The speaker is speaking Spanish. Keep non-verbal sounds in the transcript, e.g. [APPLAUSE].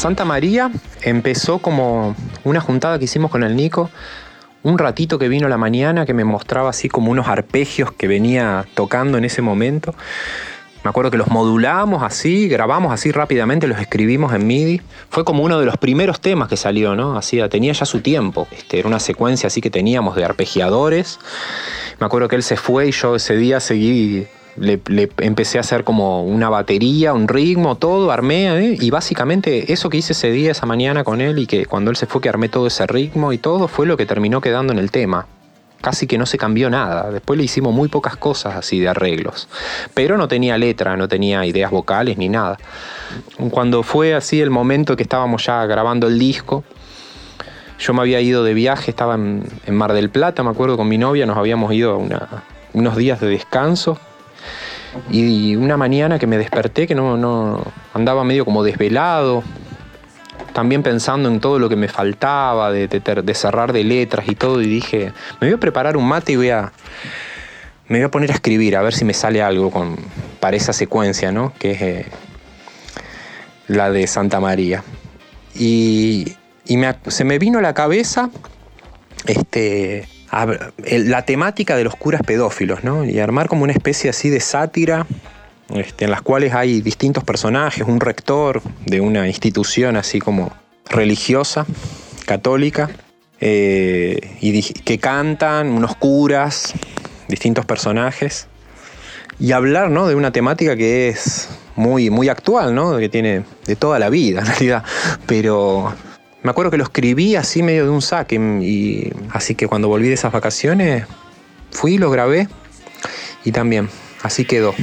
Santa María empezó como una juntada que hicimos con el Nico, un ratito que vino la mañana que me mostraba así como unos arpegios que venía tocando en ese momento. Me acuerdo que los modulamos así, grabamos así rápidamente, los escribimos en MIDI. Fue como uno de los primeros temas que salió, ¿no? Así, tenía ya su tiempo. Este, era una secuencia así que teníamos de arpegiadores. Me acuerdo que él se fue y yo ese día seguí le, empecé a hacer como una batería, un ritmo, todo, armé, ¿eh? y básicamente eso que hice ese día, esa mañana con él, y que cuando él se fue que armé todo ese ritmo y todo, fue lo que terminó quedando en el tema. Casi que no se cambió nada. Después le hicimos muy pocas cosas así de arreglos. Pero no tenía letra, no tenía ideas vocales ni nada. Cuando fue así el momento que estábamos ya grabando el disco, yo me había ido de viaje, estaba en, Mar del Plata, me acuerdo, con mi novia, nos habíamos ido unos días de descanso y una mañana que me desperté, que no, no andaba medio como desvelado, también pensando en todo lo que me faltaba, de, cerrar de letras y todo, y dije, me voy a preparar un mate y voy a, me voy a poner a escribir, a ver si me sale algo con, para esa secuencia, ¿no? Que es eh, la de Santa María. Y, y se me vino a la cabeza este, la temática de los curas pedófilos, ¿no? Y armar como una especie así de sátira este, en las cuales hay distintos personajes, un rector de una institución así como religiosa, católica, eh, y que cantan, unos curas, distintos personajes, y hablar ¿no? de una temática que es muy, muy actual, ¿no? que tiene de toda la vida [LAUGHS] en realidad, pero me acuerdo que lo escribí así medio de un saque y así que cuando volví de esas vacaciones fui, lo grabé y también así quedó.